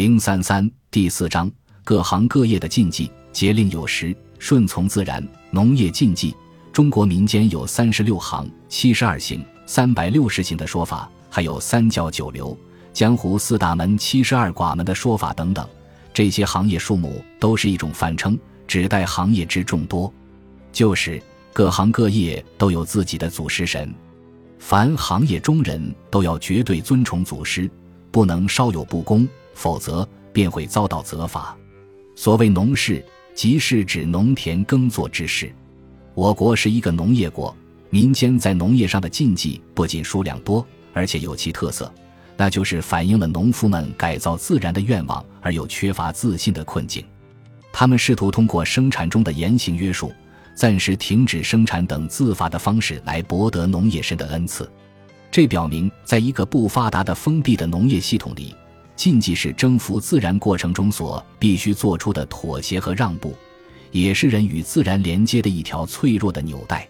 零三三第四章各行各业的禁忌：节令有时，顺从自然。农业禁忌：中国民间有三十六行、七十二行、三百六十行的说法，还有三教九流、江湖四大门、七十二寡门的说法等等。这些行业数目都是一种泛称，指代行业之众多。就是各行各业都有自己的祖师神，凡行业中人都要绝对尊崇祖师，不能稍有不恭，否则便会遭到责罚。所谓农事，即是指农田耕作之事。我国是一个农业国，民间在农业上的禁忌不仅数量多，而且有其特色，那就是反映了农夫们改造自然的愿望而又缺乏自信的困境。他们试图通过生产中的言行约束。暂时停止生产等自发的方式来博得农业神的恩赐，这表明，在一个不发达的封闭的农业系统里，禁忌是征服自然过程中所必须做出的妥协和让步，也是人与自然连接的一条脆弱的纽带。